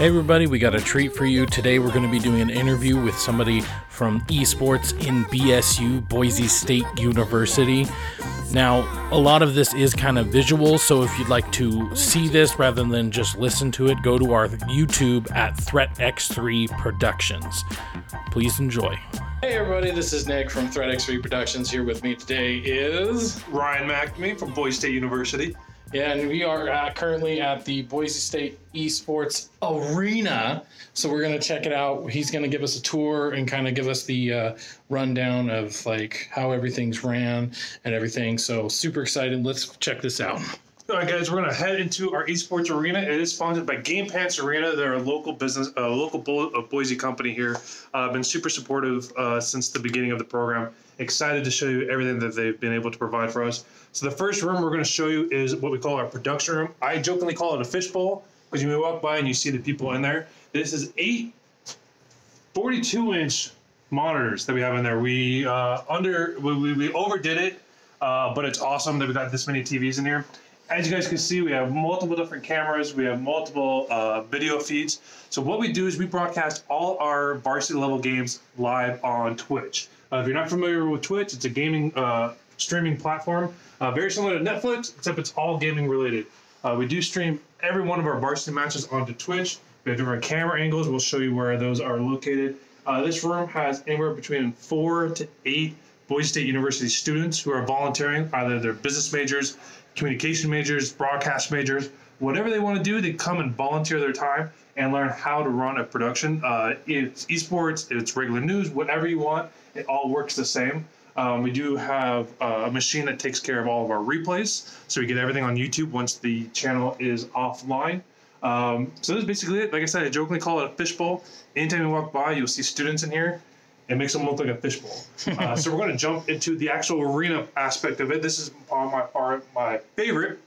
Hey, everybody, we got a treat for you. Today, we're going to be doing an interview with somebody from esports in BSU, Boise State University. Now, a lot of this is kind of visual, so if you'd like to see this rather than just listen to it, go to our YouTube at ThreatX3 Productions. Please enjoy. Hey, everybody, this is Nick from ThreatX3 Productions. Here with me today is Ryan McNamee from Boise State University. Yeah, and we are uh, currently at the Boise State Esports Arena. So we're going to check it out. He's going to give us a tour and kind of give us the uh, rundown of like how everything's ran and everything. So super excited. Let's check this out. All right, guys, we're gonna head into our esports arena. It is sponsored by Game Pants Arena. They're a local business, a local Bo- uh, Boise company here. Uh, been super supportive uh, since the beginning of the program. Excited to show you everything that they've been able to provide for us. So the first room we're gonna show you is what we call our production room. I jokingly call it a fishbowl because you walk by and you see the people in there. This is eight 42 inch monitors that we have in there. We uh, under we, we overdid it, uh, but it's awesome that we got this many TVs in here. As you guys can see, we have multiple different cameras. We have multiple uh, video feeds. So what we do is we broadcast all our varsity level games live on Twitch. Uh, if you're not familiar with Twitch, it's a gaming uh, streaming platform, uh, very similar to Netflix, except it's all gaming related. Uh, we do stream every one of our varsity matches onto Twitch. We have different camera angles. We'll show you where those are located. Uh, this room has anywhere between four to eight Boise State University students who are volunteering, either they're business majors, communication majors, broadcast majors, whatever they want to do, they come and volunteer their time and learn how to run a production. Uh, it's esports, it's regular news, whatever you want, it all works the same. Um, we do have uh, a machine that takes care of all of our replays, so we get everything on YouTube once the channel is offline. Um, so that's basically it. Like I said, I jokingly call it a fishbowl. Anytime you walk by, you'll see students in here. It makes them look like a fishbowl. Uh, so we're going to jump into the actual arena aspect of it. This is on my part, my favorite.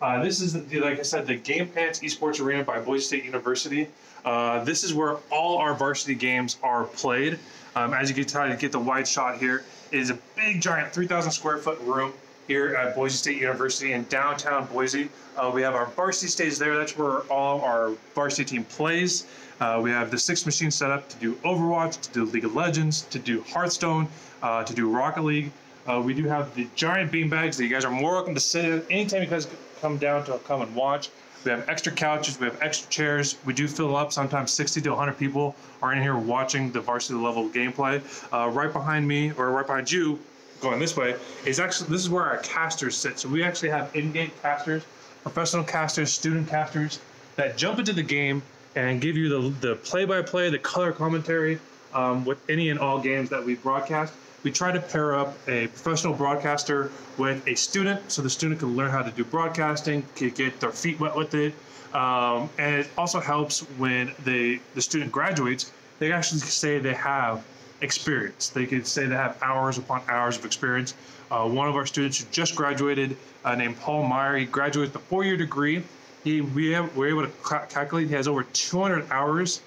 Uh, this is the, like I said, the Game Pants Esports Arena by Boise State University. Uh, this is where all our varsity games are played. Um, as you can tell, you get the wide shot here. It is a big, giant 3,000 square foot room here at Boise State University in downtown Boise. Uh, we have our varsity stage there. That's where all our varsity team plays. Uh, we have the six machines set up to do Overwatch, to do League of Legends, to do Hearthstone, uh, to do Rocket League. Uh, we do have the giant bean bags that you guys are more welcome to sit in anytime you guys come down to come and watch. We have extra couches, we have extra chairs. We do fill up. Sometimes 60 to 100 people are in here watching the varsity level gameplay. Uh, right behind me, or right behind you, going this way, is actually this is where our casters sit. So we actually have in-game casters, professional casters, student casters that jump into the game and give you the the play-by-play, the color commentary um, with any and all games that we broadcast. We try to pair up a professional broadcaster with a student, so the student can learn how to do broadcasting, can get their feet wet with it, um, and it also helps when the the student graduates. They actually say they have experience. They can say they have hours upon hours of experience. Uh, one of our students who just graduated, uh, named Paul Meyer, he graduated with a four-year degree. He we have, we're able to ca- calculate he has over 200 hours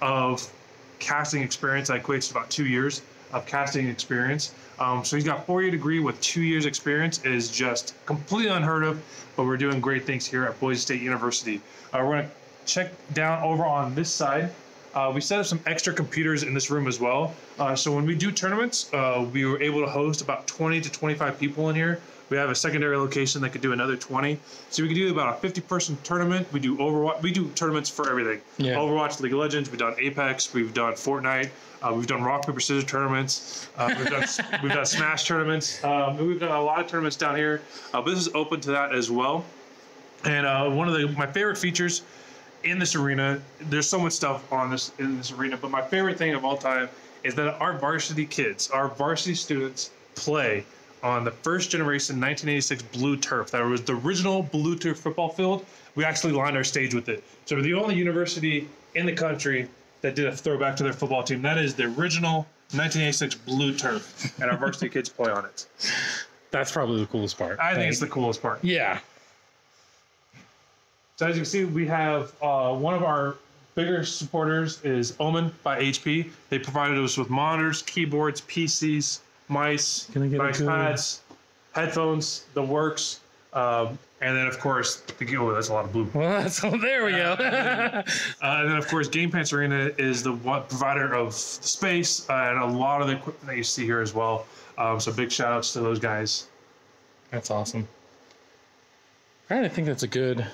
of casting experience. That equates to about two years of casting experience. Um, so he's got four-year degree with two years experience. It is just completely unheard of, but we're doing great things here at Boise State University. Uh, we're gonna check down over on this side. Uh, we set up some extra computers in this room as well. Uh, so when we do tournaments, uh, we were able to host about 20 to 25 people in here. We have a secondary location that could do another 20. So we could do about a 50 person tournament. We do Overwatch. We do tournaments for everything. Yeah. Overwatch, League of Legends. We've done Apex. We've done Fortnite. Uh, we've done rock paper scissors tournaments. Uh, we've done we've done Smash tournaments. Um, we've done a lot of tournaments down here. Uh, but this is open to that as well. And uh, one of the my favorite features in this arena, there's so much stuff on this in this arena, but my favorite thing of all time is that our varsity kids, our varsity students, play on the first generation 1986 blue turf. That was the original blue turf football field. We actually lined our stage with it. So we're the only university in the country that did a throwback to their football team. That is the original 1986 blue turf, and our varsity kids play on it. That's probably the coolest part. I think it's the coolest part. yeah. So as you can see, we have uh, one of our bigger supporters is Omen by HP. They provided us with monitors, keyboards, PCs, mice, Can I get mice pads, headphones, the works. Um, and then, of course, the, oh, that's a lot of blue. Well, so there we go. Uh, and then, of course, Game Pants Arena is the one provider of space uh, and a lot of the equipment that you see here as well. Um, so big shout outs to those guys. That's awesome. All right, I think that's a good.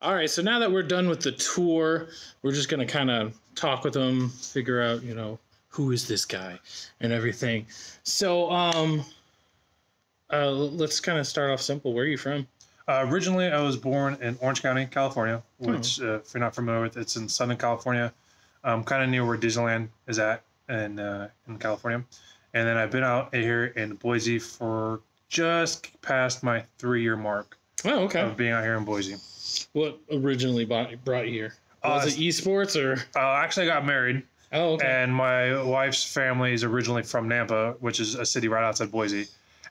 All right, so now that we're done with the tour, we're just gonna kind of talk with them, figure out, you know, who is this guy and everything. So, um, uh, let's kind of start off simple. Where are you from? Uh, originally, I was born in Orange County, California, which, uh, if you're not familiar with, it's in Southern California, um, kind of near where Disneyland is at in uh, in California. And then I've been out here in Boise for just past my three year mark Oh, okay. of being out here in Boise. What originally bought, brought you here? Was Uh, it esports or? Uh, actually, I got married, Oh, okay. and my wife's family is originally from Nampa, which is a city right outside Boise.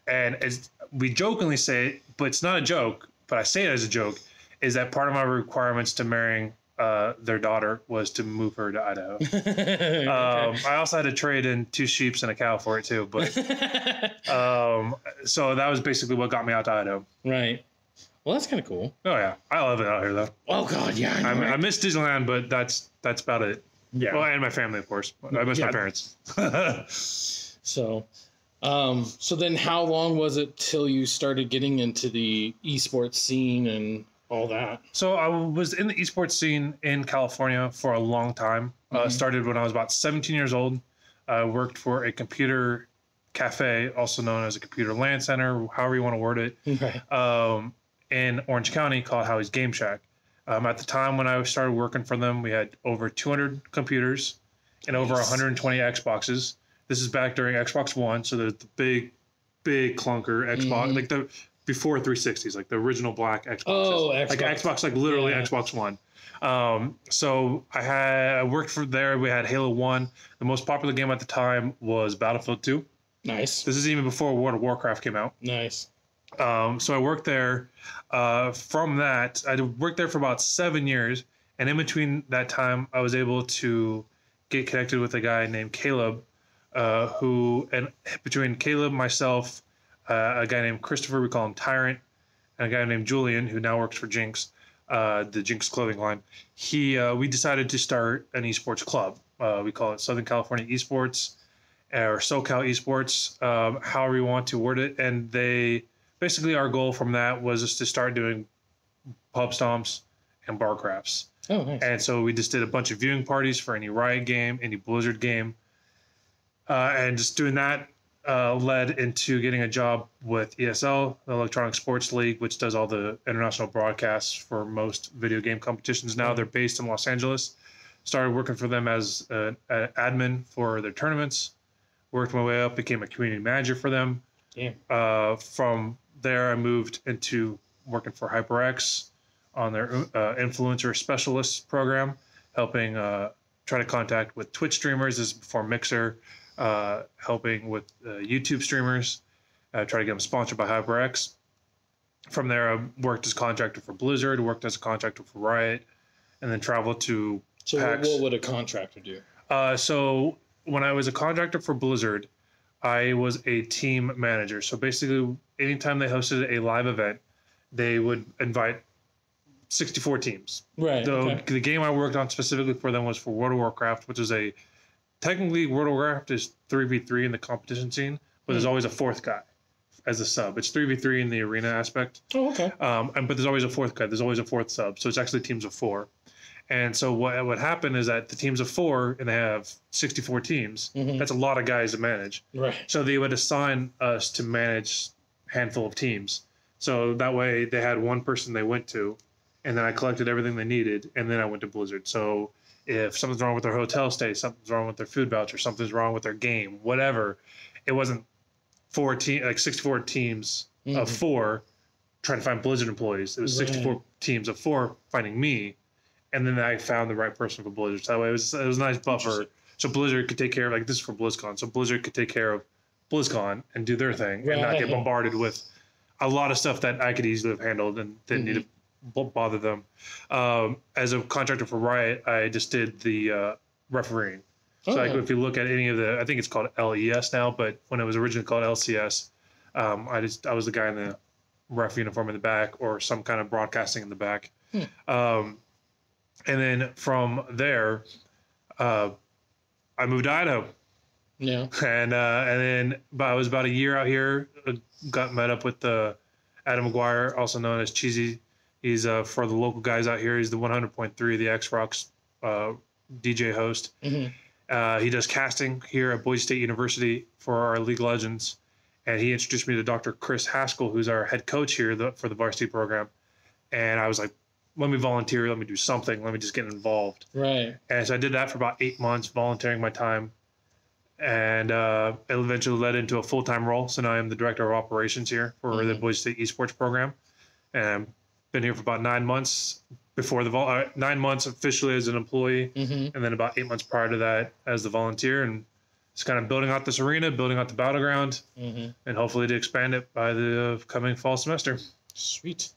And it's, we jokingly say it, but it's not a joke, but I say it as a joke, is that part of my requirements to marrying uh, their daughter was to move her to Idaho. Um, I also had to trade in two sheeps and a cow for it too, but um, so that was basically what got me out to Idaho. right. Well, that's kind of cool. Oh yeah, I love it out here though. Oh God, yeah. I know, I, right? I miss Disneyland, but that's that's about it. yeah. Well, and my family, of course. I miss Yeah. my parents. So, um, so then how long was it till you started getting into the esports scene and all that? so I was in the esports scene in California for a long time. Uh, Mhm. started when I was about 17 years old. I worked for a computer cafe, also known as a computer land center, however you want to word it. Right. um, in Orange County called Howie's Game Shack. Um, at the time when I started working for them, we had over 200 computers and over Nice. 120 Xboxes. This is back during Xbox One, so there's the big, big clunker Xbox, Mhm. like the before 360s, like the original black Xbox. Oh, like Xbox. Xbox, like literally Yeah. Xbox One. Um, so I had I worked for there. We had Halo One. The most popular game at the time was Battlefield Two. Nice. This is even before World of Warcraft came out. Nice. Um, so I worked there. Uh, from that, I worked there for about seven years, and in between that time, I was able to get connected with a guy named Caleb, uh, who and between Caleb, myself, uh, a guy named Christopher, we call him Tyrant, and a guy named Julian, who now works for Jinx, uh, the Jinx clothing line. He, uh, we decided to start an esports club. Uh, we call it Southern California Esports or SoCal Esports, um, however you want to word it, and they basically our goal from that was just to start doing pub stomps and bar crafts. Oh, nice. And so we just did a bunch of viewing parties for any Riot game, any Blizzard game. Uh, and just doing that uh, led into getting a job with ESL, the Electronic Sports League, which does all the international broadcasts for most video game competitions now. They're based in Los Angeles. Started working for them as an admin for their tournaments. Worked my way up, became a community manager for them Damn. uh, from there, I moved into working for HyperX on their uh, influencer specialist program, helping uh, try to contact with Twitch streamers. This is before Mixer, uh, helping with uh, YouTube streamers, uh, try to get them sponsored by HyperX. From there, I worked as contractor for Blizzard, worked as a contractor for Riot, and then traveled to So what, PAX. what would a contractor do? uh, so when I was a contractor for Blizzard, I was a team manager. So basically, anytime they hosted a live event, they would invite 64 teams. Right. The, okay. the game I worked on specifically for them was for World of Warcraft, which is a technically World of Warcraft is 3v3 in the competition scene, but there's always a fourth guy as a sub. It's 3v3 in the arena aspect. Oh, okay. Um, and but there's always a fourth guy. There's always a fourth sub. So it's actually teams of four. And so what would happen is that the teams of four, and they have 64 teams. Mhm. That's a lot of guys to manage. Right. So they would assign us to manage a handful of teams. So that way they had one person they went to, and then I collected everything they needed, and then I went to Blizzard. So if something's wrong with their hotel stay, something's wrong with their food voucher, something's wrong with their game, whatever, it wasn't four team like 64 teams of Mhm. four trying to find Blizzard employees. It was Right. 64 teams of four finding me, and then I found the right person for Blizzard. So that way it was it was a nice buffer. So Blizzard could take care of like this is for BlizzCon. So Blizzard could take care of BlizzCon and do their thing and not get bombarded with a lot of stuff that I could easily have handled and didn't need to Mm-hmm. bother them. Um, as a contractor for Riot, I just did the uh, refereeing. So like Oh. if you look at any of the, I think it's called LES now, but when it was originally called LCS, um, I just I was the guy in the ref uniform in the back or some kind of broadcasting in the back. Um, and then from there, uh, I moved to Idaho, Yeah. and uh, and then but I was about a year out here. uh, Got met up with uh, Adam McGuire, also known as Cheesy. He's uh, for the local guys out here. He's the 100.3, the X Rocks uh, DJ host. Mhm. Uh, he does casting here at Boise State University for our League Legends, and he introduced me to Dr. Chris Haskell, who's our head coach here the, for the varsity program. And I was like, let me volunteer, let me do something, let me just get involved. Right. And so I did that for about eight months, volunteering my time. And uh, it eventually led into a full time role. So now I'm the director of operations here for the Mhm. Boise State esports program. And I've been here for about nine months before the vol- uh, nine months officially as an employee, Mm-hmm. and then about eight months prior to that as the volunteer. And it's kind of building out this arena, building out the battleground, Mm-hmm. and hopefully to expand it by the coming fall semester. Sweet.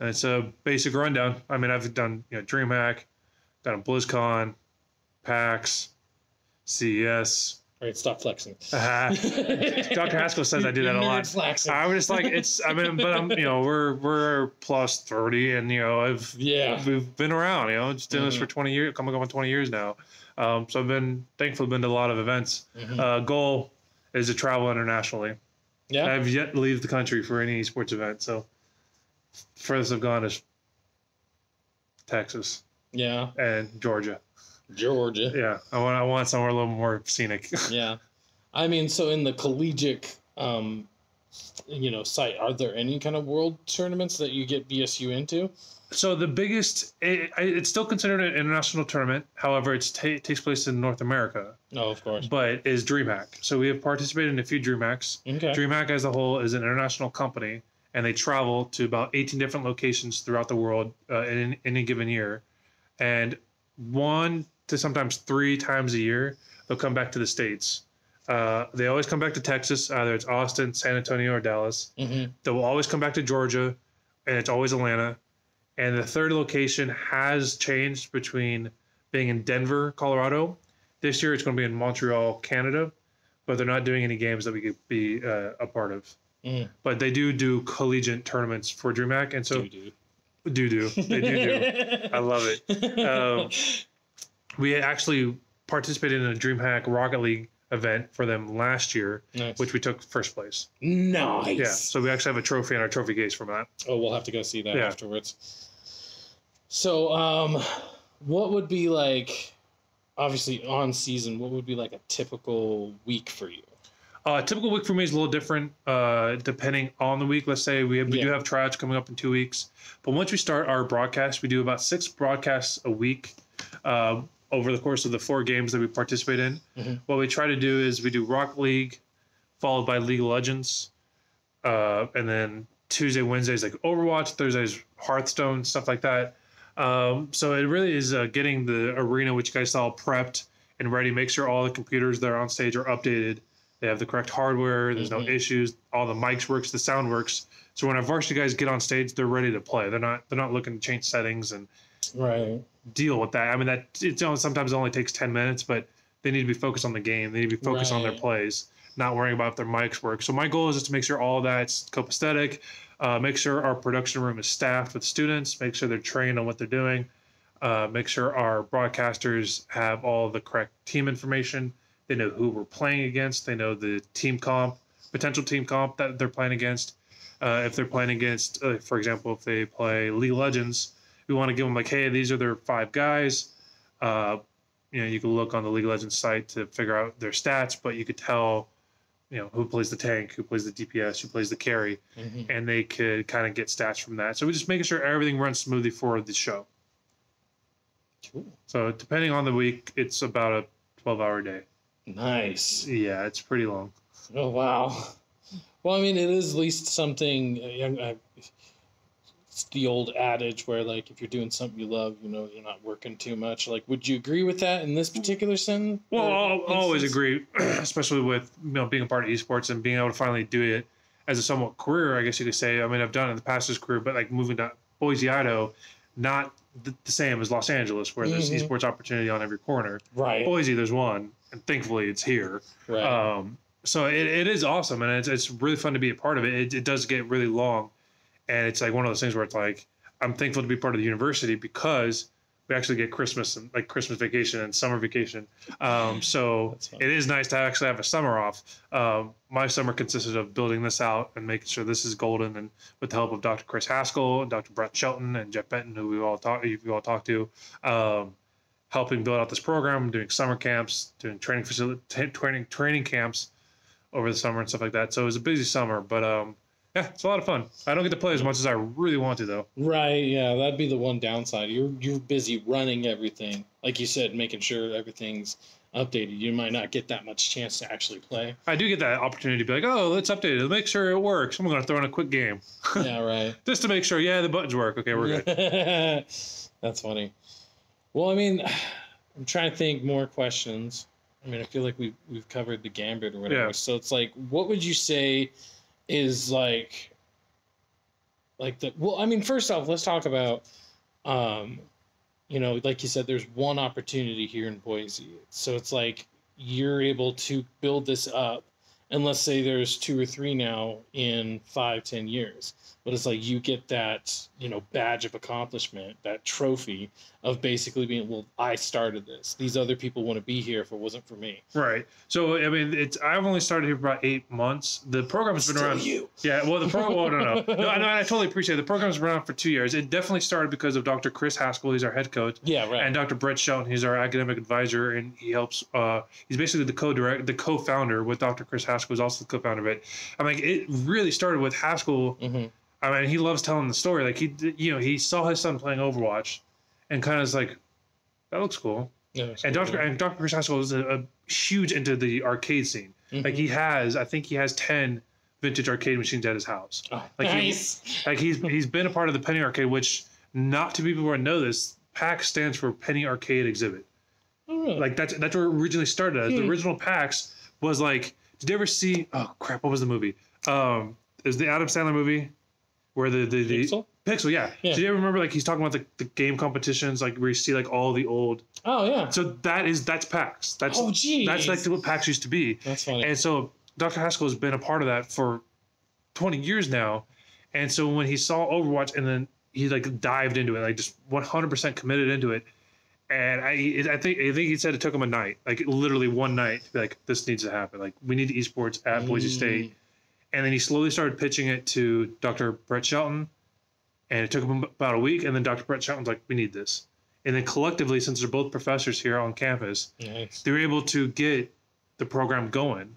And it's a basic rundown. I mean, I've done you know DreamHack, done BlizzCon, PAX, CES. All right. Stop flexing. Uh, Dr. Haskell says I do that a lot. Flexing. I'm just like, it's. I mean, but I'm. You know, we're we're plus thirty, and you know, I've yeah. we've been around. You know, just doing this Mhm. for twenty years, coming up on twenty years now. Um, so I've been thankful, been to a lot of events. Mhm. Uh, goal is to travel internationally. yeah. I've yet to leave the country for any sports event. So furthest I've gone is Texas yeah. and Georgia. Georgia. Yeah, I want I want somewhere a little more scenic. Yeah. I mean, so in the collegiate, um, you know, site, are there any kind of world tournaments that you get BSU into? so the biggest, it, it's still considered an international tournament. However, it's ta takes place in North America, Oh, of course. but is DreamHack. So we have participated in a few DreamHacks. Okay. DreamHack as a whole is an international company, and they travel to about 18 different locations throughout the world uh, in, in any given year. And one to sometimes three times a year, they'll come back to the States. Uh, they always come back to Texas, either it's Austin, San Antonio, or Dallas. Mm-hmm. They will always come back to Georgia, and it's always Atlanta. And the third location has changed between being in Denver, Colorado. This year it's going to be in Montreal, Canada, but they're not doing any games that we could be uh, a part of. Mm. But they do do collegiate tournaments for DreamHack, and so Dude, do do they do do. I love it. Um, we actually participated in a DreamHack Rocket League event for them last year, nice. which we took first place. nice. Yeah, so we actually have a trophy on our trophy case from that. Oh, we'll have to go see that Yeah. afterwards. So, um, what would be like, obviously on season, what would be like a typical week for you? Uh, typical week for me is a little different, uh, depending on the week. Let's say we have, we do have tryouts coming up in two weeks, but once we start our broadcast, we do about six broadcasts a week uh, over the course of the four games that we participate in. Mhm. What we try to do is we do Rock League, followed by League of Legends, uh, and then Tuesday, Wednesdays like Overwatch, Thursdays Hearthstone, stuff like that. Um, so it really is uh, getting the arena, which you guys saw, prepped and ready. Make sure all the computers that are on stage are updated. They have the correct hardware. There's no Mhm. issues. All the mics works. The sound works. So when our varsity guys get on stage, they're ready to play. They're not. They're not looking to change settings and Right. deal with that. I mean, that it only, sometimes it only takes ten minutes, but they need to be focused on the game. They need to be focused on their plays, not worrying about if their mics work. So my goal is just to make sure all that's copacetic. Uh, make sure our production room is staffed with students. Make sure they're trained on what they're doing. Uh, make sure our broadcasters have all the correct team information. They know who we're playing against. They know the team comp, potential team comp that they're playing against. Uh, if they're playing against, uh, for example, if they play League of Legends, we want to give them like, hey, these are their five guys. Uh, you know, you can look on the League of Legends site to figure out their stats, but you could tell, you know, who plays the tank, who plays the DPS, who plays the carry, hmm and they could kind of get stats from that. So we're just making sure everything runs smoothly for the show. Cool. So depending on the week, it's about a 12 hour day. Nice. Yeah, it's pretty long. Oh wow. Well, I mean, it is at least something. uh, young- It's the old adage where, like, if you're doing something you love, you know, you're not working too much. Like, would you agree with that in this particular sentence? Well, I'll always agree, especially with you know being a part of esports and being able to finally do it as a somewhat career. I guess you could say. I mean, I've done it in the past as a career, but like moving to Boise, Idaho, not the, the same as Los Angeles, where there's Mhm. esports opportunity on every corner. Right. Boise, there's one, and thankfully it's here. Right. Um, so it, it is awesome, and it's, it's really fun to be a part of it. It, it does get really long, and it's like one of those things where it's like I'm thankful to be part of the university because we actually get Christmas and like Christmas vacation and summer vacation. Um, so it is nice to actually have a summer off. Um, my summer consisted of building this out and making sure this is golden, and with the help of Dr. Chris Haskell, and Dr. Brett Shelton, and Jeff Benton, who we all talk, you all talked to, um, helping build out this program, doing summer camps, doing training facility, training training camps over the summer and stuff like that. So it was a busy summer, but um, yeah, it's a lot of fun. I don't get to play as much as I really want to though. Right, yeah, that'd be the one downside. You're you're busy running everything, like you said, making sure everything's updated. You might not get that much chance to actually play. I do get that opportunity to be like, oh, let's update it, make sure it works. I'm gonna throw in a quick game yeah, right. just to make sure. Yeah, the buttons work. Okay, we're good. That's funny. Well, I mean, I'm trying to think more questions. I mean, I feel like we've we've covered the gambit or whatever. Yeah. So it's like, what would you say is like, like the well? I mean, first off, let's talk about, um, you know, like you said, there's one opportunity here in Boise. So it's like you're able to build this up, and let's say there's two or three now in five, ten years but it's like you get that you know badge of accomplishment that trophy of basically being well i started this these other people want to be here if it wasn't for me Right. So I mean, it's I've only started here for about eight months. The program's been around. you Yeah, well, the program. Well, no, no, no. I know. I totally appreciate it. The program's been around for two years. It definitely started because of Dr. Chris Haskell. He's our head coach, yeah right and Dr. Brett Shelton. He's our academic advisor, and he helps. Uh, he's basically the co-direct, the co-founder with Dr. Chris Haskell. Who's also the co-founder of it. I mean, it really started with Haskell. hmm I mean, he loves telling the story. Like he, you know, he saw his son playing Overwatch, and kind of was like, "That looks cool." yeah, And Dr. and Dr. Chris Haskell is a, a huge into the arcade scene. Like he has, I think he has ten vintage arcade machines at his house. oh, like he- nice Like he's he's been a part of the Penny Arcade, which not many people who know this. PAX stands for Penny Arcade Exhibit. Oh, really? Like that's that's where it originally started. As. The Hmm. original PAX was like, did you ever see? Oh crap! What was the movie? Um, is the Adam Sandler movie where the the, the Pixel? Pixel, yeah. Yeah. Do you ever remember like he's talking about the, the game competitions, like where you see like all the old oh yeah so that is that's PAX. That's oh geez that's like what PAX used to be. that's funny And so Dr. Haskell has been a part of that for 20 years now. And so when he saw Overwatch and then he like dived into it, like just 100% committed into it. And I, I think, I think he said it took him a night, like literally one night, to be like this needs to happen. Like we need esports at Boise Mm. State. And then he slowly started pitching it to Dr. Brett Shelton. And it took him about a week. And then Dr. Brett Shelton's like, we need this. And then collectively, since they're both professors here on campus, nice they were able to get the program going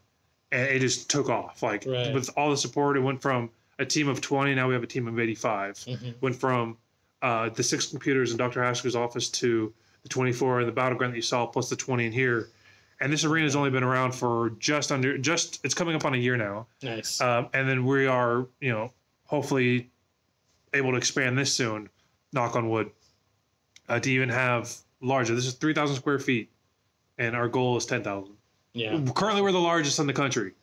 and it just took off like Right. with all the support it went from a team of 20 now we have a team of 85 Mhm. went from uh, the six computers in dr haskell's office to the 24 and the battleground that you saw plus the 20 in here and this arena has only been around for just under just it's coming up on a year now. Nice. Um, and then we are you know hopefully able to expand this soon knock on wood uh, to even have larger. This is 3000 square feet and our goal is 10000 yeah. Currently, we're the largest in the country,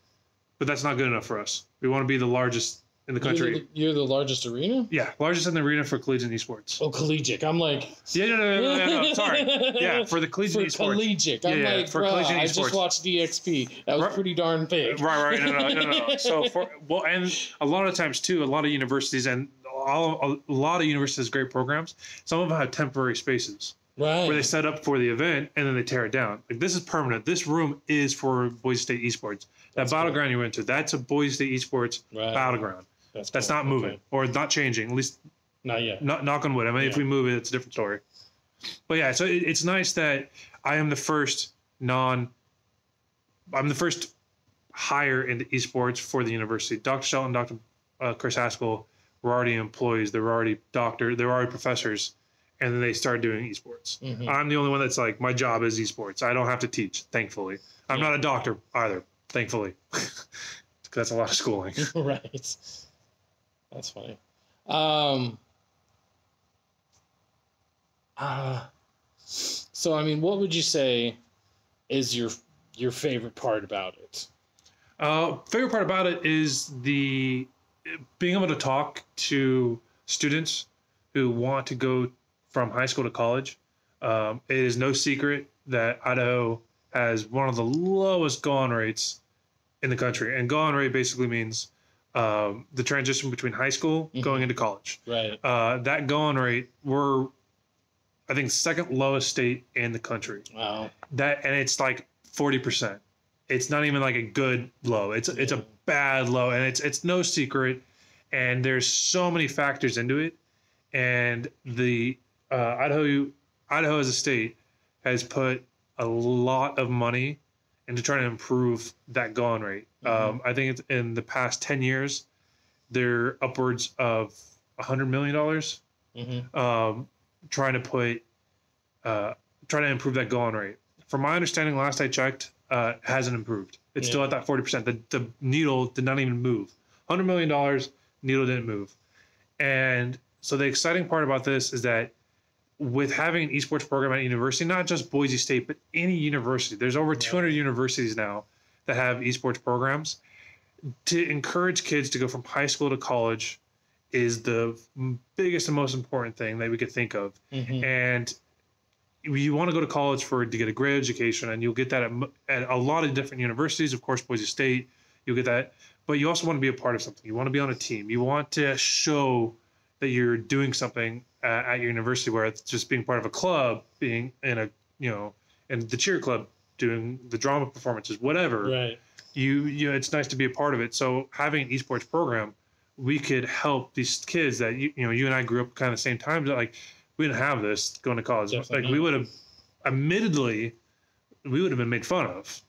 but that's not good enough for us. We want to be the largest in the you're country. the, you're the largest arena yeah, largest in the arena for collegiate esports. oh collegiate i'm like Yeah, no, no, no, no, no, sorry. Yeah, for the collegiate for esports. collegiate i'm Yeah, yeah, like for collegiate i esports. just watched dxp that was pretty darn big Right, right, no, no, no, no. So for well, and a lot of times too, a lot of universities and all, a lot of universities have great programs. Some of them have temporary spaces right where they set up for the event and then they tear it down. Like this is permanent. This room is for Boise State esports. That That's cool. battleground you went to, that's a Boise State esports right battleground. That's cool. not moving Okay. or not changing. At least not yet not, knock on wood. I mean, if we move it, it's a different story. But yeah, so it, it's nice that I am the first non. I'm the first hire into esports for the university. Dr. Shelton, Dr. Uh, Chris Haskell were already employees. They were already doctor. They were already professors, and then they started doing esports. Mhm. I'm the only one that's like, my job is esports. I don't have to teach, thankfully. I'm Yeah. not a doctor either, thankfully. that's a lot of schooling. right. That's funny. Um. Uh, so I mean, what would you say is your your favorite part about it? Uh, favorite part about it is the being able to talk to students who want to go from high school to college. Um, it is no secret that Idaho has one of the lowest go-on rates in the country, and go-on rate basically means um, the transition between high school going into college. Right. Uh, that going rate, we're I think second lowest state in the country. Wow. That and it's like forty percent. It's not even like a good low. It's it's a bad low, and it's it's no secret. And there's so many factors into it, and the uh, Idaho Idaho as a state has put a lot of money into trying to improve that going rate. Um, I think it's in the past ten years, they're upwards of a hundred million dollars hmm um, trying to put uh, trying to improve that going rate. From my understanding, last I checked, uh, hasn't improved. It's still at that forty percent. The the needle did not even move. Hundred million dollars, needle didn't move. And so the exciting part about this is that with having an esports program at a university, not just Boise State, but any university, there's over 200 universities now that have esports programs. To encourage kids to go from high school to college is the biggest and most important thing that we could think of. hmm And you want to go to college for to get a great education, and you'll get that at, at a lot of different universities. Of course, Boise State, you'll get that. But you also want to be a part of something. You want to be on a team. You want to show that you're doing something uh, at your university, where it's just being part of a club, being in a you know in the cheer club, doing the drama performances, whatever Right. you you know, it's nice to be a part of it. So having an esports program, we could help these kids that you, you know you and I grew up kind of the same time. That like we didn't have this going to college. Definitely like we would have, admittedly, we would have been made fun of.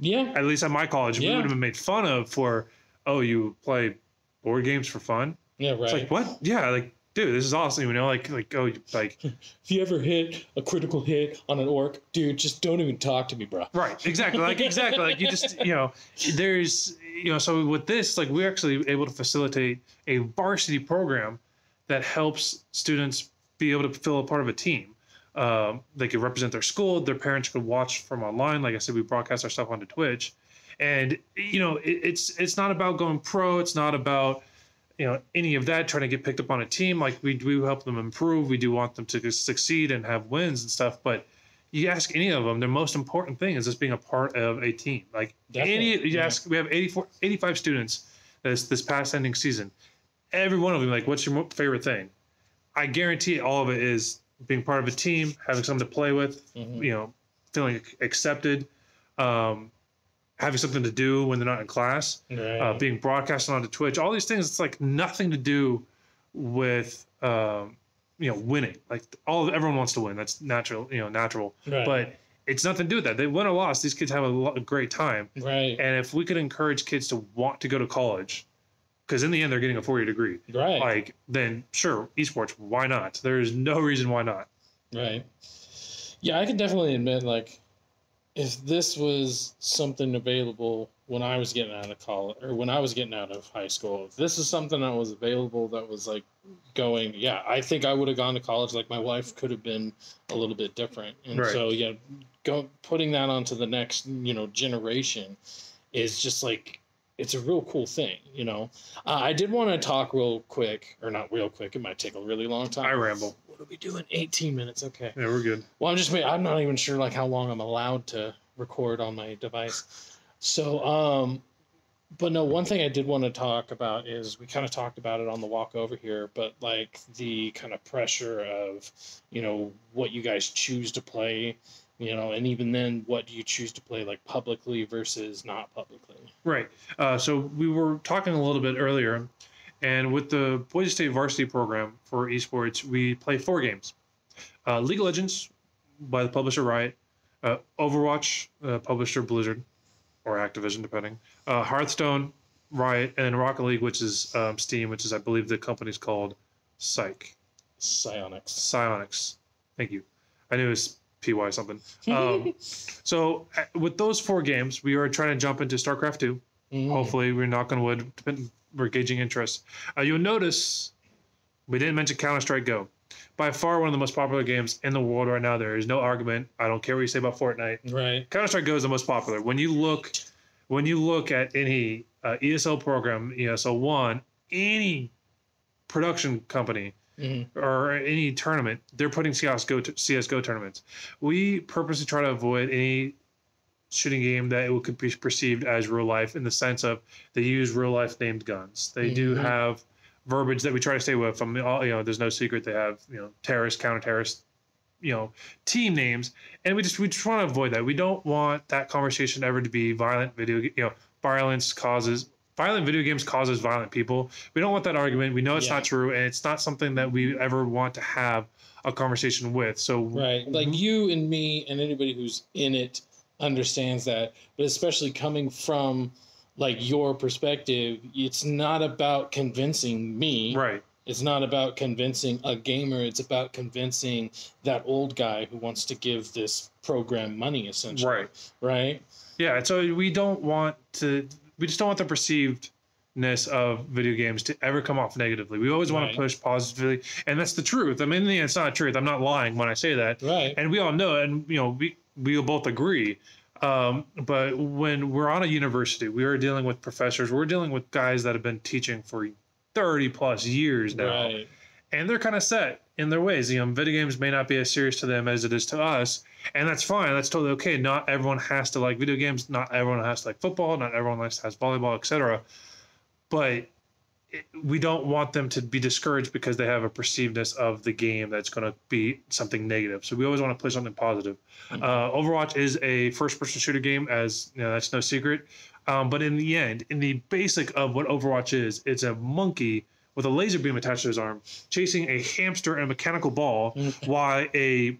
Yeah. At least at my college, we would have been made fun of for oh you play board games for fun. Yeah. Right. It's like what? Yeah, like dude, this is awesome. You know, like like oh like if you ever hit a critical hit on an orc, dude, just don't even talk to me, bro. Right, exactly. Like exactly. Like you just you know, there's you know, so with this, like we're actually able to facilitate a varsity program that helps students be able to feel a part of a team. Um, they could represent their school. Their parents could watch from online. Like I said, we broadcast our stuff onto Twitch, and you know, it, it's it's not about going pro. It's not about you know any of that trying to get picked up on a team. Like we do help them improve. We do want them to succeed and have wins and stuff, but you ask any of them, the most important thing is just being a part of a team. Like any, you yeah. ask, we have 84, 85 students this this past ending season. Every one of them, like, what's your favorite thing? I guarantee all of it is being part of a team, having someone to play with, Mhm. you know, feeling accepted, um, having something to do when they're not in class, Right. uh, being broadcasted onto Twitch. All these things, it's like nothing to do with, um, you know, winning. Like all everyone wants to win. That's natural, you know, natural. right. But it's nothing to do with that. They win or loss. These kids have a, lo- a great time. right. And if we could encourage kids to want to go to college, because in the end they're getting a four year degree, right. like then sure, esports, why not? There's no reason why not. Right. Yeah, I can definitely admit, like, if this was something available when I was getting out of college or when I was getting out of high school, if this is something that was available that was like going, yeah, I think I would have gone to college. Like, my life could have been a little bit different. And Right. so, yeah, go putting that onto the next, you know, generation is just like, it's a real cool thing, you know. Uh, I did want to talk real quick, or not real quick. It might take a really long time. I ramble. What are we doing? 18 minutes. Okay. Yeah, we're good. Well, I'm just I'm not even sure like how long I'm allowed to record on my device. So, um, but no, one thing I did want to talk about is we kind of talked about it on the walk over here, but like the kind of pressure of, you know, what you guys choose to play, you know, and even then, what do you choose to play like publicly versus not publicly? Right. Uh, so we were talking a little bit earlier, and with the Boise State varsity program for esports, we play four games: uh, League of Legends by the publisher Riot, uh, Overwatch, uh, publisher Blizzard, or Activision, depending. Uh, Hearthstone, Riot, and then Rocket League, which is um, Steam, which is I believe the company's called Psych. Psyonix. Psyonix. Thank you. I knew it was PY something. Um, so uh, with those four games, we are trying to jump into StarCraft 2. Mhm. Hopefully, we're knock on wood. depend- We're gauging interest. Uh, you'll notice we didn't mention Counter Strike Go. By far, one of the most popular games in the world right now. There is no argument. I don't care what you say about Fortnite. Right. Counter Strike Go is the most popular. When you look, when you look at any uh, ESL program, ESL one, any production company Mhm. or any tournament, they're putting CS:GO CS:GO tournaments. We purposely try to avoid any shooting game that it could be perceived as real life in the sense of they use real life named guns. They do Mhm. have verbiage that we try to stay away from. All you know, there's no secret they have you know terrorist, counter terrorist, you know, team names, and we just we just want to avoid that. We don't want that conversation ever to be violent video. You know, violence causes violent video games causes violent people. We don't want that argument. We know it's Yeah. not true, and it's not something that we ever want to have a conversation with. So Right. Like mhm. you and me and anybody who's in it understands that. But especially coming from like your perspective, it's not about convincing me. right. It's not about convincing a gamer. It's about convincing that old guy who wants to give this program money, essentially. Right. Right. Yeah, so we don't want to. We just don't want the perceivedness of video games to ever come off negatively. We always want Right. to push positively, and that's the truth. I mean, in the end, it's not a truth. I'm not lying when I say that, Right. and we all know, and you know, we we both agree. Um, but when we're on a university, we are dealing with professors. We're dealing with guys that have been teaching for 30 plus years now Right. And they're kind of set in their ways. You know, video games may not be as serious to them as it is to us, and that's fine. That's totally okay. Not everyone has to like video games. Not everyone has to like football. Not everyone likes to has volleyball, etc. But it, we don't want them to be discouraged because they have a perceivedness of the game that's going to be something negative. So we always want to play something positive. Uh, Overwatch is a first-person shooter game, as you know, that's no secret. Um, but in the end, in the basic of what Overwatch is, it's a monkey with a laser beam attached to his arm, chasing a hamster and a mechanical ball, while a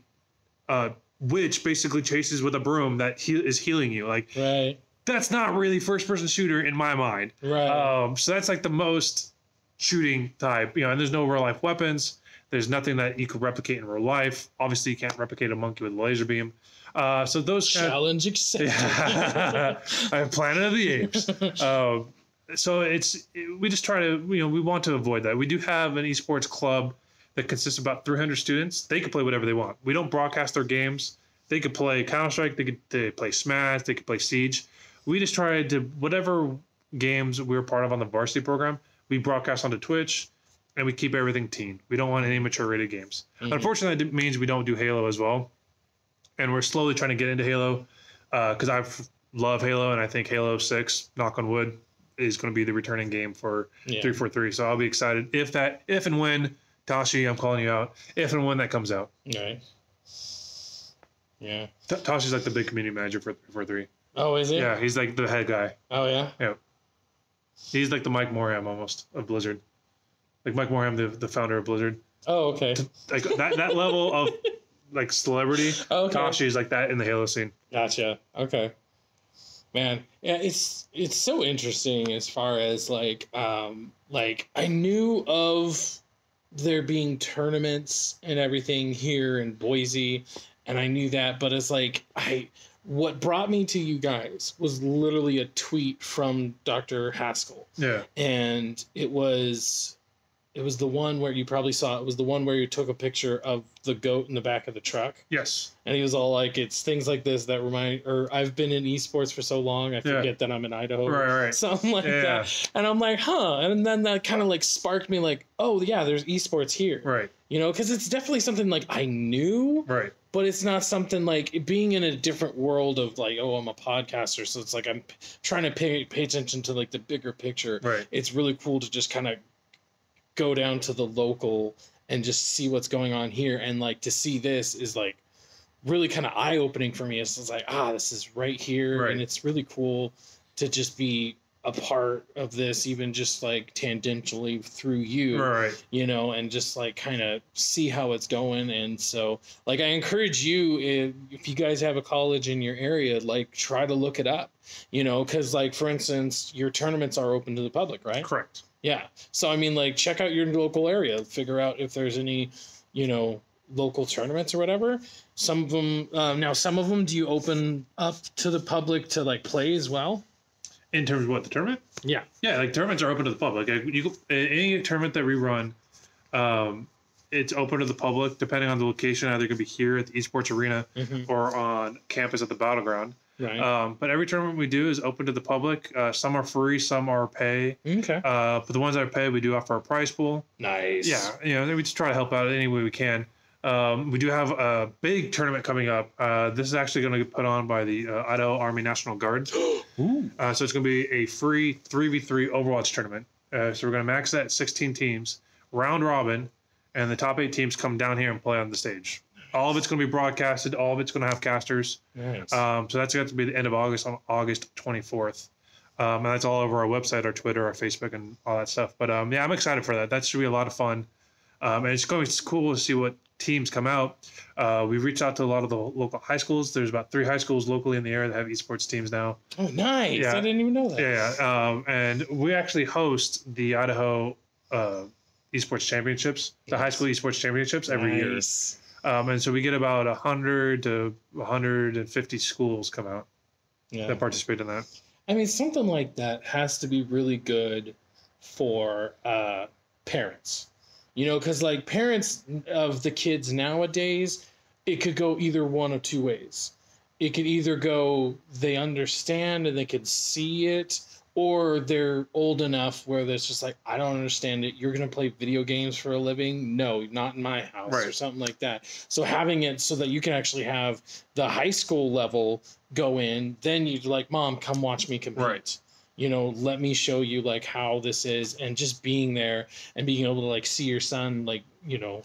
uh, witch basically chases with a broom that he- is healing you. Like Right. that's not really first-person shooter in my mind. Right. Um, so that's like the most shooting type, you know. And there's no real life weapons. There's nothing that you could replicate in real life. Obviously, you can't replicate a monkey with a laser beam. Uh, so those kind of Challenge accepted. I have Planet of the Apes. Um, so it's we just try to you know we want to avoid that. We do have an esports club that consists of about 300 students. They can play whatever they want. We don't broadcast their games. They could play Counter Strike. They could they play Smash. They could play Siege. We just try to whatever games we're part of on the varsity program. We broadcast onto Twitch, and we keep everything teen. We don't want any mature rated games. Mhm. Unfortunately, that means we don't do Halo as well, and we're slowly trying to get into Halo because I love Halo, and I think Halo Six, knock on wood, is going to be the returning game for Yeah. three four three. So I'll be excited if that, if and when Tashi, I'm calling you out, if and when that comes out. Right. Yeah. Ta- Tashi's like the big community manager for three four three. Oh, is he? Yeah, he's like the head guy. Oh, yeah. Yeah. He's like the Mike Morhaime almost of Blizzard. Like Mike Morhaime, the, the founder of Blizzard. Oh, okay. Like that that level of like celebrity. Okay. Tashi is like that in the Halo scene. Gotcha. Okay. Man, yeah, it's it's so interesting as far as like um like I knew of there being tournaments and everything here in Boise and I knew that but it's like I what brought me to you guys was literally a tweet from Dr. Haskell Yeah. and it was it was the one where you probably saw it was the one where you took a picture of the goat in the back of the truck Yes. and he was all like, "It's things like this that remind." Or I've been in esports for so long, I forget that I'm in Idaho, Right. Right. something like Yeah. that. And I'm like, "Huh?" And then that kind of like sparked me, like, "Oh yeah, there's esports here," Right. you know, because it's definitely something like I knew, Right. but it's not something like being in a different world of like, oh, I'm a podcaster, so it's like I'm p- trying to pay pay attention to like the bigger picture. Right. It's really cool to just kind of go down to the local and just see what's going on here, and like to see this is like really kind of eye opening for me. It's just like, ah, this is right here, Right. and it's really cool to just be a part of this, even just like tangentially through you Right. you know, and just like kind of see how it's going. And so, like, I encourage you if, if you guys have a college in your area, like, try to look it up, you know, because, like, for instance, your tournaments are open to the public, right? Correct. Yeah. So, I mean, like, check out your local area, figure out if there's any, you know, local tournaments or whatever. Some of them, um, now, some of them, do you open up to the public to like play as well? In terms of what the tournament? Yeah. Yeah, like tournaments are open to the public. Like, you any tournament that we run, um, it's open to the public depending on the location. Either it could be here at the esports arena Mm-hmm. or on campus at the battleground. Right. Um, but every tournament we do is open to the public. Uh, some are free, some are pay. okay. Uh, but the ones that are pay, we do offer a prize pool. Nice. Yeah, you know, we just try to help out any way we can. Um, we do have a big tournament coming up. Uh, this is actually going to get put on by the uh, Idaho Army National Guard. Ooh. Uh, so it's going to be a free 3v3 Overwatch tournament. Uh, so we're going to max that at 16 teams, round robin, and the top eight teams come down here and play on the stage. All of it's going to be broadcasted. All of it's going to have casters. Nice. Um, so that's going to be the end of August on August 24th. Um, and that's all over our website, our Twitter, our Facebook, and all that stuff. But um, yeah, I'm excited for that. That should be a lot of fun. Um, and it's going to be cool to see what teams come out. Uh, we've reached out to a lot of the local high schools. There's about three high schools locally in the area that have esports teams now. oh, nice. yeah. I didn't even know that. Yeah, yeah. Um, and we actually host the Idaho uh, esports championships, the high school esports championships every year. Um, and so we get about 100 to 150 schools come out Yeah. that participate in that. I mean, something like that has to be really good for uh, parents. You know, because like parents of the kids nowadays, it could go either one of two ways. It could either go they understand and they can see it, or they're old enough where it's just like, I don't understand it. You're gonna play video games for a living? No, not in my house, or something like that. So having it so that you can actually have the high school level go in, then you're like, Mom, come watch me compete. Right. You know, let me show you like how this is, and just being there and being able to like see your son like you know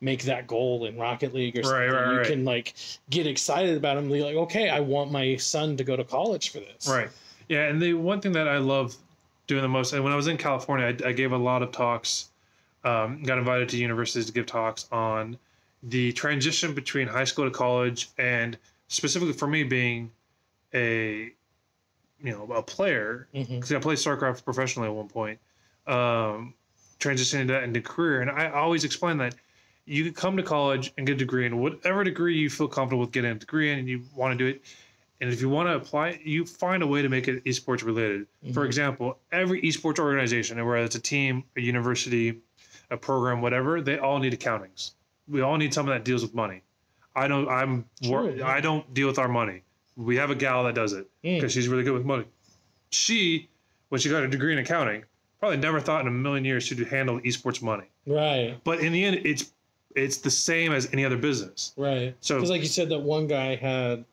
make that goal in Rocket League or Right, something. right, you right. can like get excited about him. Be like, okay, I want my son to go to college for this. Right. Yeah, and the one thing that I love doing the most, and when I was in California, I, I gave a lot of talks. Um, got invited to universities to give talks on the transition between high school to college, and specifically for me being a you know a player because I played StarCraft professionally at one point, um, transitioning that into career, and I always explain that you could come to college and get a degree in whatever degree you feel comfortable with getting a degree in, and you want to do it. And if you want to apply, it, you find a way to make it esports related. For Mhm. example, every esports organization, whether it's a team, a university, a program, whatever, they all need accountings. We all need someone that deals with money. I don't. I'm. True, yeah. I don't deal with our money. We have a gal that does it Mm. because she's really good with money. She, when she got a degree in accounting, probably never thought in a million years she'd handle esports money. Right. But in the end, it's it's the same as any other business. Right. So- because like you said, that one guy had,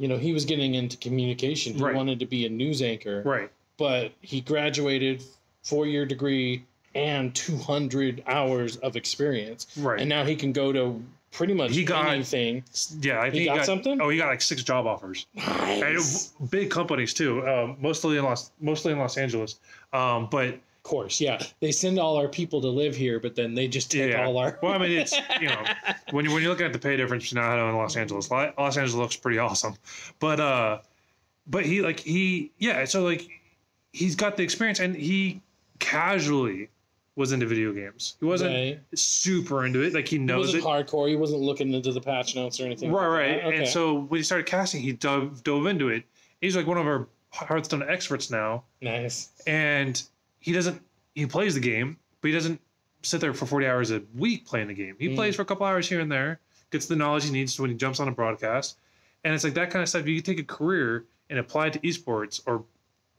you know, he was getting into communication. He Right. wanted to be a news anchor. Right. But he graduated, four year degree, and two hundred hours of experience. Right. And now he can go to pretty much He got- anything. yeah, I think He got something? Oh, he got like six job offers. And Nice. it- big companies too, um, mostly in Los mostly in Los Angeles. Um, but course, yeah. They send all our people to live here, but then they just take yeah, all our. well, I mean, it's you know when you when you look at the pay difference between Idaho and Los Angeles, Los Angeles looks pretty awesome, but uh, but he like he yeah, so like he's got the experience and he casually was into video games. He wasn't Right. super into it, like he He knows wasn't it. hard-core. He wasn't looking into the patch notes or anything. Right, like right. Okay. And so when he started casting, he dove dove into it. He's like one of our Hearthstone experts now, nice. and he doesn't. He plays the game, but he doesn't sit there for forty hours a week playing the game. He Mm. plays for a couple hours here and there, gets the knowledge he needs when he jumps on a broadcast, and it's like that kind of stuff. You can take a career and apply it to esports, or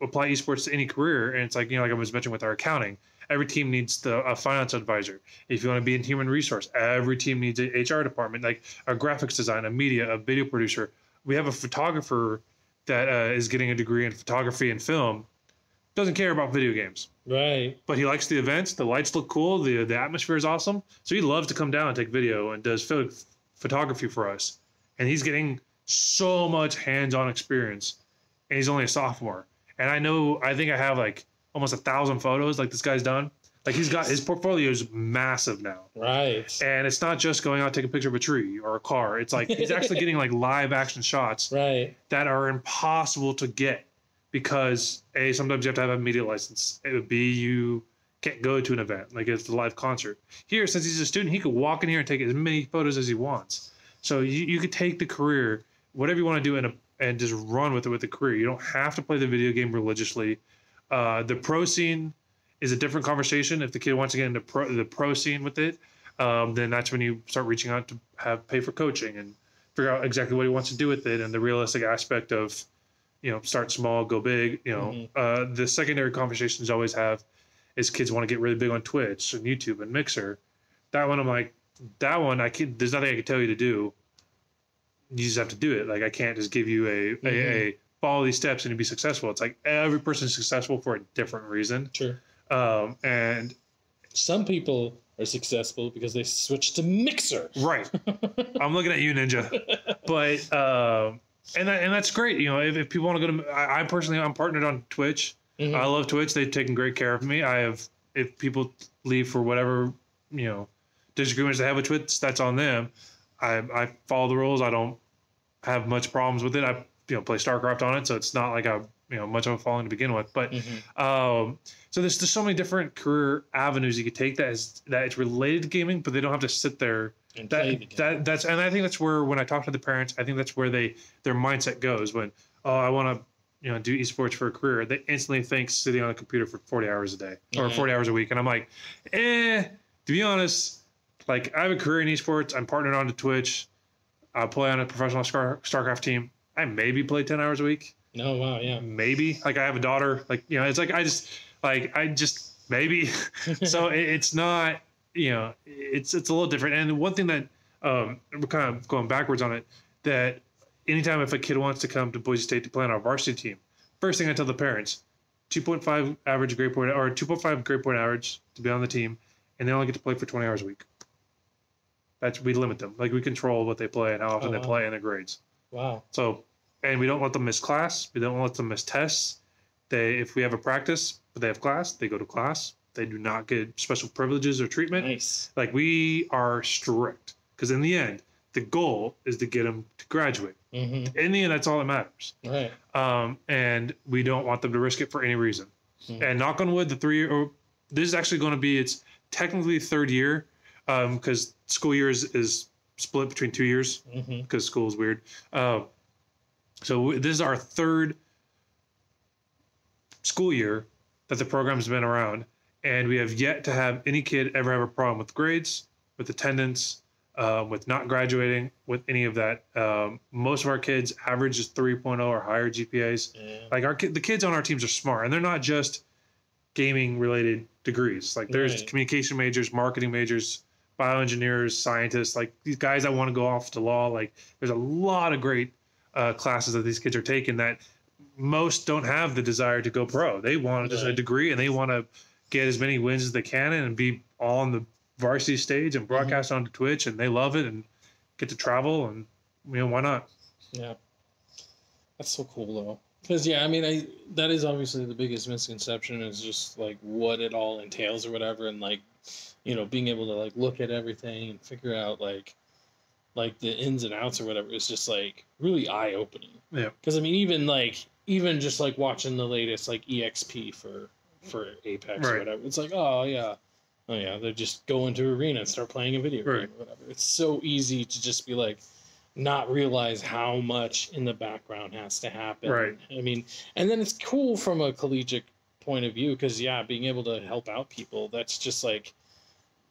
apply esports to any career, and it's like you know, like I was mentioning with our accounting. Every team needs the, a finance advisor. If you want to be in human resource, every team needs a HR department, like a graphics design, a media, a video producer. We have a photographer that uh, is getting a degree in photography and film. Doesn't care about video games, Right. but he likes the events. The lights look cool. the The atmosphere is awesome. So he loves to come down and take video and does pho- photography for us. And he's getting so much hands-on experience, and he's only a sophomore. And I know, I think I have like almost a thousand photos like this guy's done. Like he's got his portfolio is massive now, Right. and it's not just going out taking a picture of a tree or a car. It's like he's actually getting like live action shots Right. that are impossible to get because a sometimes you have to have a media license. It would be you can't go to an event like it's a live concert. Here, since he's a student, he could walk in here and take as many photos as he wants. So you, you could take the career, whatever you want to do, and and just run with it with the career. You don't have to play the video game religiously. Uh, the pro scene is a different conversation. If the kid wants to get into pro, the pro scene with it, um, then that's when you start reaching out to have pay for coaching and figure out exactly what he wants to do with it and the realistic aspect of, you know, start small, go big. You know, Mhm. uh, the secondary conversations I always have is kids want to get really big on Twitch and YouTube and Mixer. That one I'm like, that one I can there's nothing I can tell you to do. You just have to do it. Like I can't just give you a, Mm-hmm. a, a follow these steps and you be successful. It's like every person's successful for a different reason. Sure. Um, and Some people are successful because they switch to Mixer. right, I'm looking at you, Ninja. But um, and that, and that's great. You know, if, if people want to go to, I, I personally I'm partnered on Twitch. Mhm. I love Twitch. They've taken great care of me. I have if people leave for whatever you know disagreements they have with Twitch, that's on them. I I follow the rules. I don't have much problems with it. I you know play StarCraft on it, so it's not like I you know much of a following to begin with. But Mhm. um, so there's just so many different career avenues you could take that is that it's related to gaming, but they don't have to sit there. And That that that's and I think that's where when I talk to the parents, I think that's where they their mindset goes when oh I want to you know do esports for a career. They instantly think sitting on a computer for 40 hours a day or Mhm. 40 hours a week, and I'm like, eh. To be honest, like I have a career in esports. I'm partnered on to Twitch. I play on a professional Star, StarCraft team. I maybe play 10 hours a week No, wow, yeah. maybe like i have a daughter like you know it's like i just like i just maybe. So it, it's not you know it's it's a little different. And one thing that um we're kind of going backwards on it that anytime if a kid wants to come to boise state to play on our varsity team first thing i tell the parents 2.5 average grade point or 2.5 grade point average to be on the team and they only get to play for 20 hours a week. That's we limit them. Like we control what they play and how often Oh, they play and their grades. Wow. so, and we don't let them miss class. We don't let them miss tests. They, if we have a practice, but they have class, they go to class. They do not get special privileges or treatment. Nice. Like we are strict because in the end, the goal is to get them to graduate. Mm-hmm. In the end, that's all that matters. Right. Um, and we don't want them to risk it for any reason. Mhm. And knock on wood, the three or this is actually going to be it's technically third year because school year is, is split between two years Mm-hmm. because school is weird. Uh, so this is our third school year that the program's been around, and we have yet to have any kid ever have a problem with grades, with attendance, uh, with not graduating, with any of that. Um, most of our kids average is 3.0 or higher GPAs. Yeah. Like our the kids on our teams are smart, and they're not just gaming related degrees. Like there's Right. communication majors, marketing majors, bioengineers, scientists. Like these guys that want to go off to law. Like there's a lot of great uh, classes that these kids are taking that most don't have the desire to go pro. They want just a degree and they want to get as many wins as they can and be on the varsity stage and broadcast onto Twitch, and they love it and get to travel and you know why not? Yeah. That's so cool though. Because yeah, I mean, I that is obviously the biggest misconception is just like what it all entails or whatever, and like, you know, being able to like look at everything and figure out like, like the ins and outs or whatever is just like really eye opening. Yeah. Because I mean, even like even just like watching the latest like exp for for Apex or whatever, it's like oh yeah. Oh yeah, they just go into arena and start playing a video Right. game or whatever. It's so easy to just be like, not realize how much in the background has to happen. Right. I mean, and then it's cool from a collegiate point of view because yeah, being able to help out people, that's just like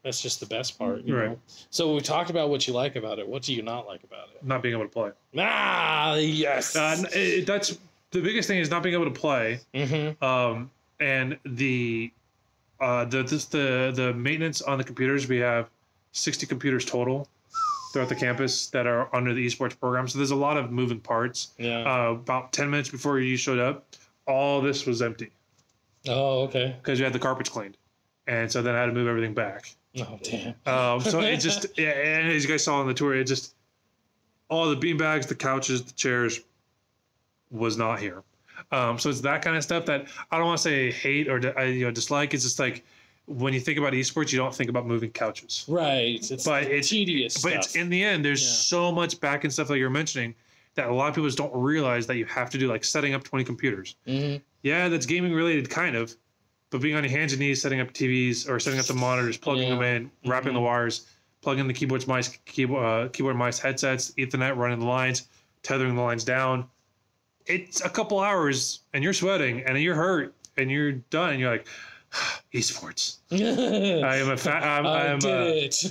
that's just the best part. You Right. know? So we talked about what you like about it. What do you not like about it? Not being able to play. Ah, yes. Uh, it, that's the biggest thing is not being able to play. mm-hmm. um, and the uh, the this, the the maintenance on the computers. We have sixty computers total throughout the campus that are under the esports program. So there's a lot of moving parts. Yeah. Uh, about ten minutes before you showed up, all this was empty oh, okay. because you had the carpets cleaned, and so then I had to move everything back. Oh, damn. Um, so it just yeah, and as you guys saw on the tour, it just all the beanbags, the couches, the chairs was not here. Um, so it's that kind of stuff that I don't want to say hate or you know dislike. It's just like when you think about esports, you don't think about moving couches. Right. It's But it's- tedious. But stuff. it's in the end, there's Yeah. so much back end stuff that you're mentioning that a lot of people just don't realize that you have to do, like setting up 20 computers. Mhm. Yeah, that's gaming related, kind of, but being on your hands and knees, setting up TVs or setting up the monitors, plugging Yeah. them in, wrapping the wires, plugging the keyboards, mice, keyboard, uh, keyboard, mice, headsets, Ethernet, running the lines, tethering the lines down. It's a couple hours, and you're sweating, and you're hurt, and you're done. And you're like, esports. I am a fa- I'm, I I'm did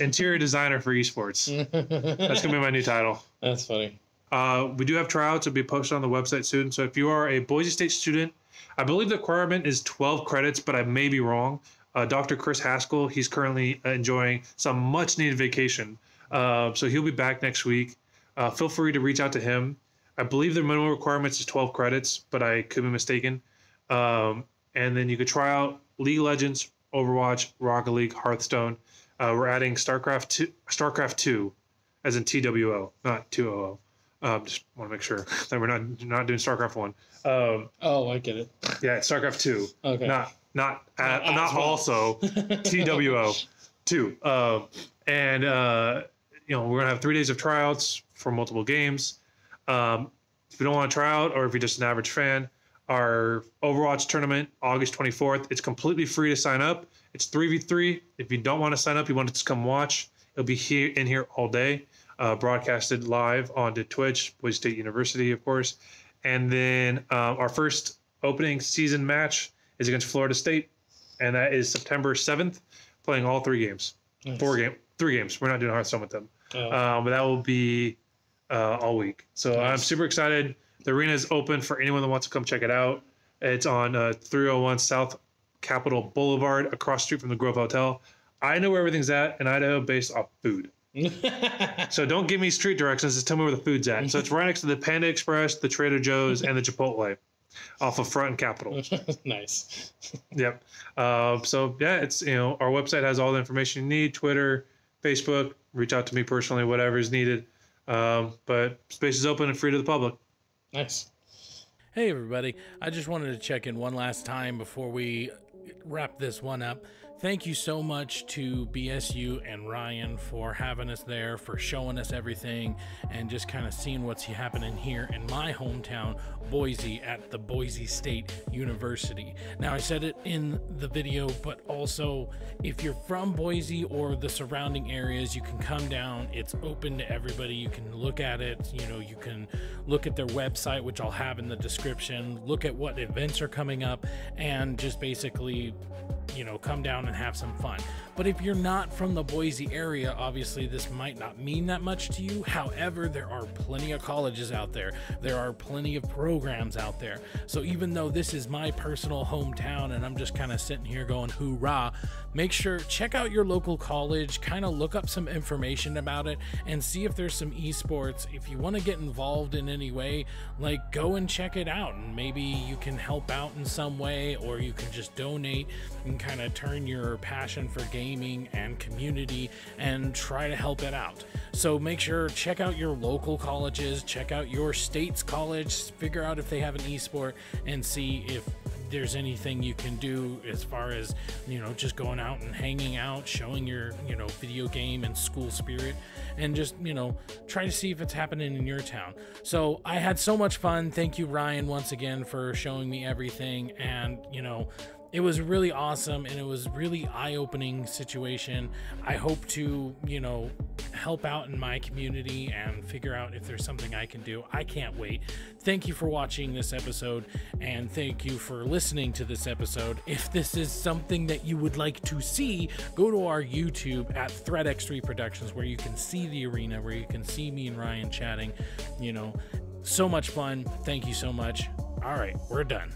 a interior designer for esports. That's gonna be my new title. That's funny. Uh, we do have tryouts. It'll be posted on the website soon. So if you are a Boise State student, I believe the requirement is 12 credits, but I may be wrong. Uh, Dr. Chris Haskell, he's currently enjoying some much needed vacation. Uh, so he'll be back next week. Uh, feel free to reach out to him. I believe the minimum requirements is 12 credits, but I could be mistaken. Um, and then you could try out League Legends, Overwatch, Rocket League, Hearthstone. Uh, we're adding StarCraft 2, StarCraft 2, as in TWO, not 200. Um, just want to make sure that we're not not doing StarCraft 1. Um, oh, I get it. Yeah, StarCraft 2. Okay. Not not uh, Not not, well. also TWO 2. Um, and uh, you know, we're gonna have three days of tryouts for multiple games. Um, if you don't want to try out, or if you're just an average fan, our Overwatch tournament, August 24th, it's completely free to sign up. It's 3v3. If you don't want to sign up, you want to just come watch, it'll be here in here all day, uh, broadcasted live onto Twitch, Boise State University, of course. And then um, our first opening season match is against Florida State, and that is September 7th, playing all three games. Nice. Four game, three games. We're not doing Hearthstone with them. Oh, Um, but that will be uh, all week. So I'm super excited. The arena is open for anyone that wants to come check it out. It's on uh, 301 South Capitol Boulevard, across the street from the Grove Hotel. I know where everything's at in Idaho based off food. So don't give me street directions. Just tell me where the food's at. So it's right next to the Panda Express, the Trader Joe's, and the Chipotle off of Front and Capitol. nice. Yep. Uh, so yeah, it's you know our website has all the information you need. Twitter, Facebook. Reach out to me personally, whatever is needed. Um, but space is open and free to the public. Nice. Hey, everybody. I just wanted to check in one last time before we wrap this one up. Thank you so much to BSU and Ryan for having us there, for showing us everything, and just kind of seeing what's happening here in my hometown, Boise, at the Boise State University. Now, I said it in the video, but also if you're from Boise or the surrounding areas, you can come down. It's open to everybody. You can look at it. You know, you can look at their website, which I'll have in the description, look at what events are coming up, and just basically you know, come down and have some fun. But if you're not from the Boise area, obviously this might not mean that much to you. However, there are plenty of colleges out there, there are plenty of programs out there. So even though this is my personal hometown and I'm just kind of sitting here going hoorah, make sure check out your local college, kind of look up some information about it and see if there's some esports. If you want to get involved in any way, like go and check it out and maybe you can help out in some way or you can just donate and kind of turn your passion for gaming and community and try to help it out. So make sure check out your local colleges, check out your state's college, figure out if they have an esport and see if there's anything you can do as far as you know just going out and hanging out showing your you know video game and school spirit and just you know try to see if it's happening in your town. So i had so much fun. Thank you ryan once again for showing me everything. And you know it was really awesome and it was really eye-opening situation. I hope to you know help out in my community and figure out if there's something i can do. I can't wait. Thank you for watching this episode and thank you for listening to this episode. If this is something that you would like to see go to our youtube at threat x3 productions where you can see the arena where you can see me and ryan chatting. You know so much fun. Thank you so much. All right we're done